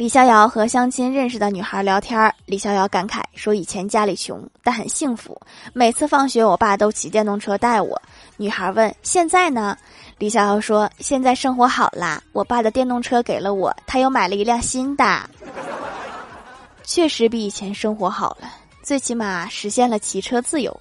李逍遥和相亲认识的女孩聊天，李逍遥感慨说以前家里穷，但很幸福。每次放学我爸都骑电动车带我，女孩问，现在呢？李逍遥说，现在生活好啦，我爸的电动车给了我，他又买了一辆新的。确实比以前生活好了，最起码实现了骑车自由。